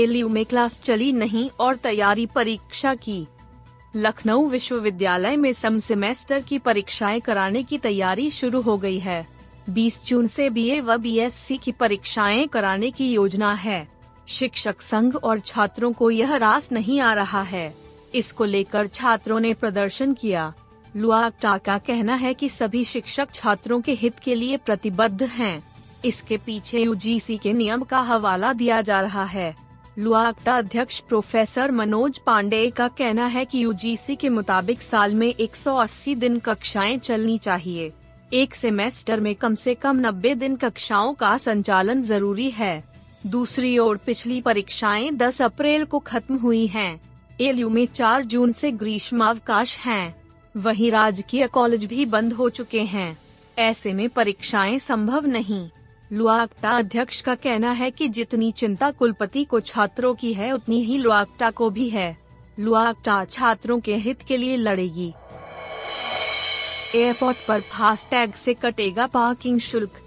LU में class चली नहीं और तैयारी परीक्षा की। लखनऊ विश्वविद्यालय में सम सेमेस्टर की परीक्षाएँ कराने की तैयारी शुरू हो गई है। 20 जून से बीए व बीएससी की परीक्षाएँ कराने की योजना है। शिक्षक संघ और छात्रों को यह रास नहीं आ रहा है। इसको लेकर छात्रों ने प्रदर्शन किया। लुआकटा का कहना है कि सभी शिक्षक छात्रों के हित के लिए प्रतिबद्ध हैं। इसके पीछे यूजीसी के नियम का हवाला दिया जा रहा है। लुआकटा अध्यक्ष प्रोफेसर मनोज पांडे का कहना है कि यूजीसी के मुताबिक साल में 180 दिन कक्षाएँ चलनी चाहिए एक सेमेस्टर में कम से कम 90 दिन कक्षाओं का संचालन ज़रूरी है दूसरी ओर पिछली परीक्षाएँ 10 अप्रैल को खत्म हुई हैं। एलयू में 4 जून से ग्रीष्मावकाश हैं। वहीं राजकीय कॉलेज भी बंद हो चुके हैं ऐसे में परीक्षाएँ संभव नहीं लुआकटा अध्यक्ष का कहना है कि जितनी चिंता कुलपति को छात्रों की है, उतनी ही लुआकटा को भी है। लुआक्टा छात्रों के हित के लिए लड़ेगी। एयरपोर्ट पर फास्टैग से कटेगा पार्किंग शुल्क।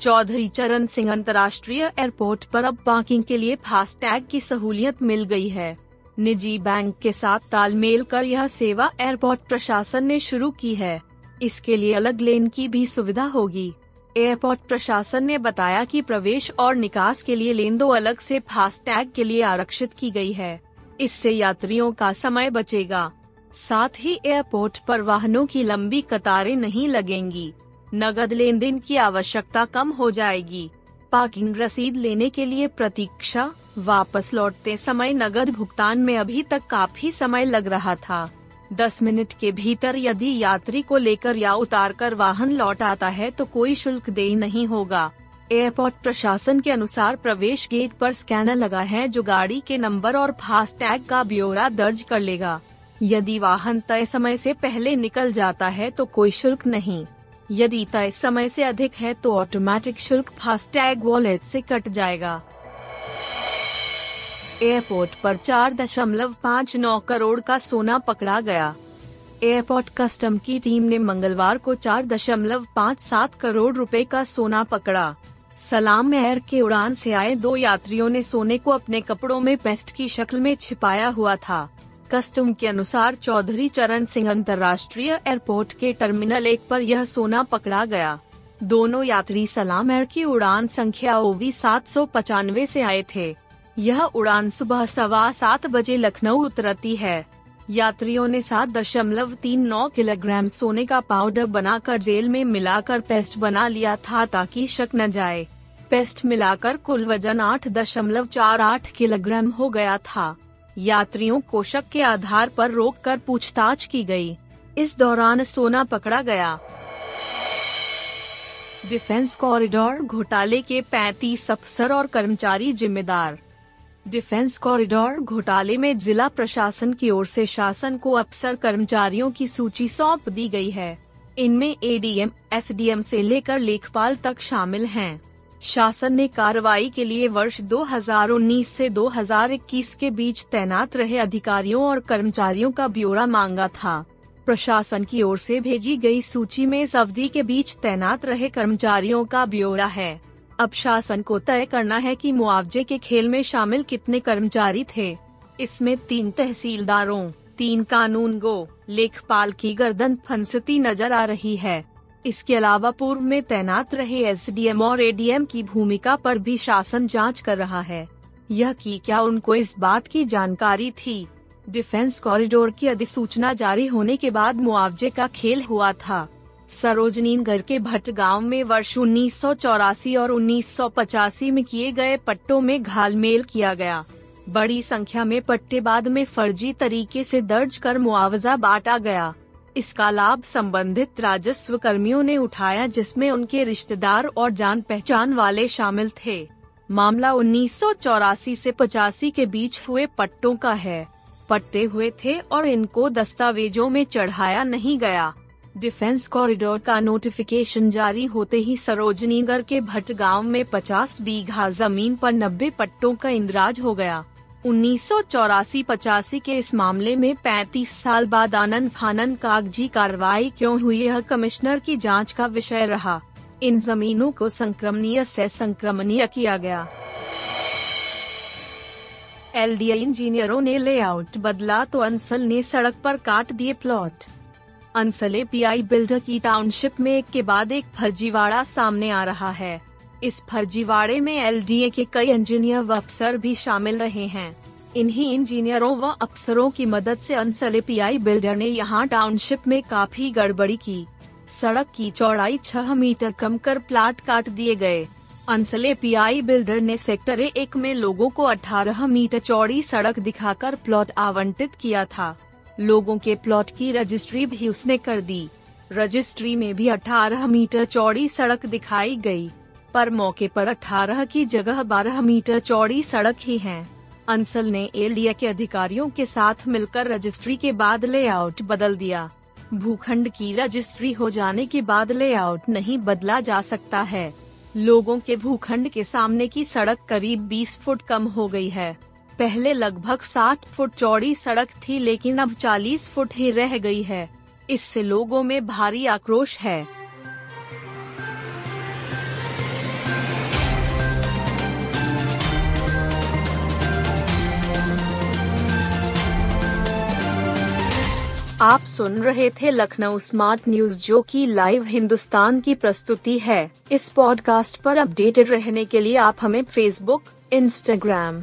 चौधरी चरण सिंह अंतर्राष्ट्रीय एयरपोर्ट पर अब पार्किंग के लिए फास्टैग की सहूलियत मिल गई है। निजी बैंक के साथ तालमेल कर यह सेवा एयरपोर्ट प्रशासन ने शुरू की है। इसके लिए अलग लेन की भी सुविधा होगी। एयरपोर्ट प्रशासन ने बताया कि प्रवेश और निकास के लिए लेन दो अलग से फास्टैग के लिए आरक्षित की गई है। इससे यात्रियों का समय बचेगा। साथ ही एयरपोर्ट पर वाहनों की लंबी कतारें नहीं लगेंगी। नगद लेन देन की आवश्यकता कम हो जाएगी। पार्किंग रसीद लेने के लिए प्रतीक्षा, वापस लौटते समय नगद भुगतान में अभी तक काफ़ी समय लग रहा था। 10 मिनट के भीतर यदि यात्री को लेकर या उतार कर वाहन लौट आता है तो कोई शुल्क दे नहीं होगा। एयरपोर्ट प्रशासन के अनुसार प्रवेश गेट पर स्कैनर लगा है जो गाड़ी के नंबर और फास्टैग का ब्यौरा दर्ज कर लेगा। यदि वाहन तय समय से पहले निकल जाता है तो कोई शुल्क नहीं। यदि तय समय से अधिक है तो ऑटोमेटिक शुल्क फास्टैग वॉलेट से कट जाएगा। एयरपोर्ट पर चार दशमलव पाँच नौ करोड़ का सोना पकड़ा गया। एयरपोर्ट कस्टम की टीम ने मंगलवार को चार दशमलव पाँच सात करोड़ रुपए का सोना पकड़ा। सलाम एयर के उड़ान से आए दो यात्रियों ने सोने को अपने कपड़ों में पेस्ट की शक्ल में छिपाया हुआ था। कस्टम के अनुसार चौधरी चरण सिंह अंतर्राष्ट्रीय एयरपोर्ट के टर्मिनल एक पर यह सोना पकड़ा गया। दोनों यात्री सलाम एयर की उड़ान संख्या ओवी सात सौ पचानवे ऐसी आए थे। यह उड़ान सुबह सवा सात बजे लखनऊ उतरती है। यात्रियों ने सात दशमलव तीन नौ किलोग्राम सोने का पाउडर बनाकर जेल में मिलाकर पेस्ट बना लिया था ताकि शक न जाए। पेस्ट मिलाकर कुल वज़न आठ दशमलव चार आठ किलोग्राम हो गया था। यात्रियों को शक के आधार पर रोककर पूछताछ की गई। इस दौरान सोना पकड़ा गया। डिफेंस कॉरिडोर घोटाले के 35 अफसर और कर्मचारी जिम्मेदार। डिफेंस कॉरिडोर घोटाले में जिला प्रशासन की ओर से शासन को अफसर कर्मचारियों की सूची सौंप दी गई है। इनमें एडीएम, एसडीएम से लेकर लेखपाल तक शामिल हैं। शासन ने कार्रवाई के लिए वर्ष 2019 से 2021 के बीच तैनात रहे अधिकारियों और कर्मचारियों का ब्यौरा मांगा था। प्रशासन की ओर से भेजी गई सूची में इस अवधि के बीच तैनात रहे कर्मचारियों का ब्यौरा है। अब शासन को तय करना है कि मुआवजे के खेल में शामिल कितने कर्मचारी थे। इसमें तीन तहसीलदारों, तीन कानून गो, लेखपाल की गर्दन फंसती नज़र आ रही है। इसके अलावा पूर्व में तैनात रहे एसडीएम और एडीएम की भूमिका पर भी शासन जाँच कर रहा है। यह कि क्या उनको इस बात की जानकारी थी? डिफेंस कॉरिडोर की अधिसूचना जारी होने के बाद मुआवजे का खेल हुआ था। सरोजनी नगर के भट्ट गाँव में वर्ष उन्नीस सौ चौरासी और 1985 में किए गए पट्टों में घालमेल किया गया। बड़ी संख्या में पट्टे बाद में फर्जी तरीके से दर्ज कर मुआवजा बांटा गया। इसका लाभ संबंधित राजस्व कर्मियों ने उठाया, जिसमें उनके रिश्तेदार और जान पहचान वाले शामिल थे। मामला उन्नीस से पचासी के बीच हुए पट्टों का है। पट्टे हुए थे और इनको दस्तावेजों में चढ़ाया नहीं गया। डिफेंस कॉरिडोर का नोटिफिकेशन जारी होते ही सरोजनीगढ़ के भट्ट गाँव में 50 बीघा ज़मीन पर 90 पट्टों का इंद्राज हो गया। उन्नीस सौ पचासी के इस मामले में 35 साल बाद आनंद फानन कागज़ी कार्रवाई क्यों हुई यह कमिश्नर की जाँच का विषय रहा। इन जमीनों को संक्रमणीय से संक्रमणीय किया गया। एल इंजीनियरों ने लेआउट बदला तो अंसल ने सड़क पर काट दिए प्लॉट। अंसले पीआई बिल्डर की टाउनशिप में एक के बाद एक फर्जीवाड़ा सामने आ रहा है। इस फर्जीवाड़े में एलडीए के कई इंजीनियर व अफसर भी शामिल रहे हैं। इन्हीं इंजीनियरों व अफसरों की मदद से अंसले पीआई बिल्डर ने यहाँ टाउनशिप में काफ़ी गड़बड़ी की। सड़क की चौड़ाई छह मीटर कम कर प्लाट काट दिए गए। अंसले पीआई बिल्डर ने सेक्टर एक में लोगों को 18 मीटर चौड़ी सड़क दिखाकर प्लॉट आवंटित किया था। लोगों के प्लॉट की रजिस्ट्री भी उसने कर दी। रजिस्ट्री में भी 18 मीटर चौड़ी सड़क दिखाई गई, पर मौके पर 18 की जगह 12 मीटर चौड़ी सड़क ही है। अंसल ने एल के अधिकारियों के साथ मिलकर रजिस्ट्री के बाद लेआउट बदल दिया। भूखंड की रजिस्ट्री हो जाने के बाद लेआउट नहीं बदला जा सकता है। लोगों के भूखंड के सामने की सड़क करीब 20 फुट कम हो गई है। पहले लगभग 60 फुट चौड़ी सड़क थी लेकिन अब 40 फुट ही रह गई है। इससे लोगों में भारी आक्रोश है। आप सुन रहे थे लखनऊ स्मार्ट न्यूज़ जो की लाइव हिंदुस्तान की प्रस्तुति है। इस पॉडकास्ट पर अपडेटेड रहने के लिए आप हमें फेसबुक इंस्टाग्राम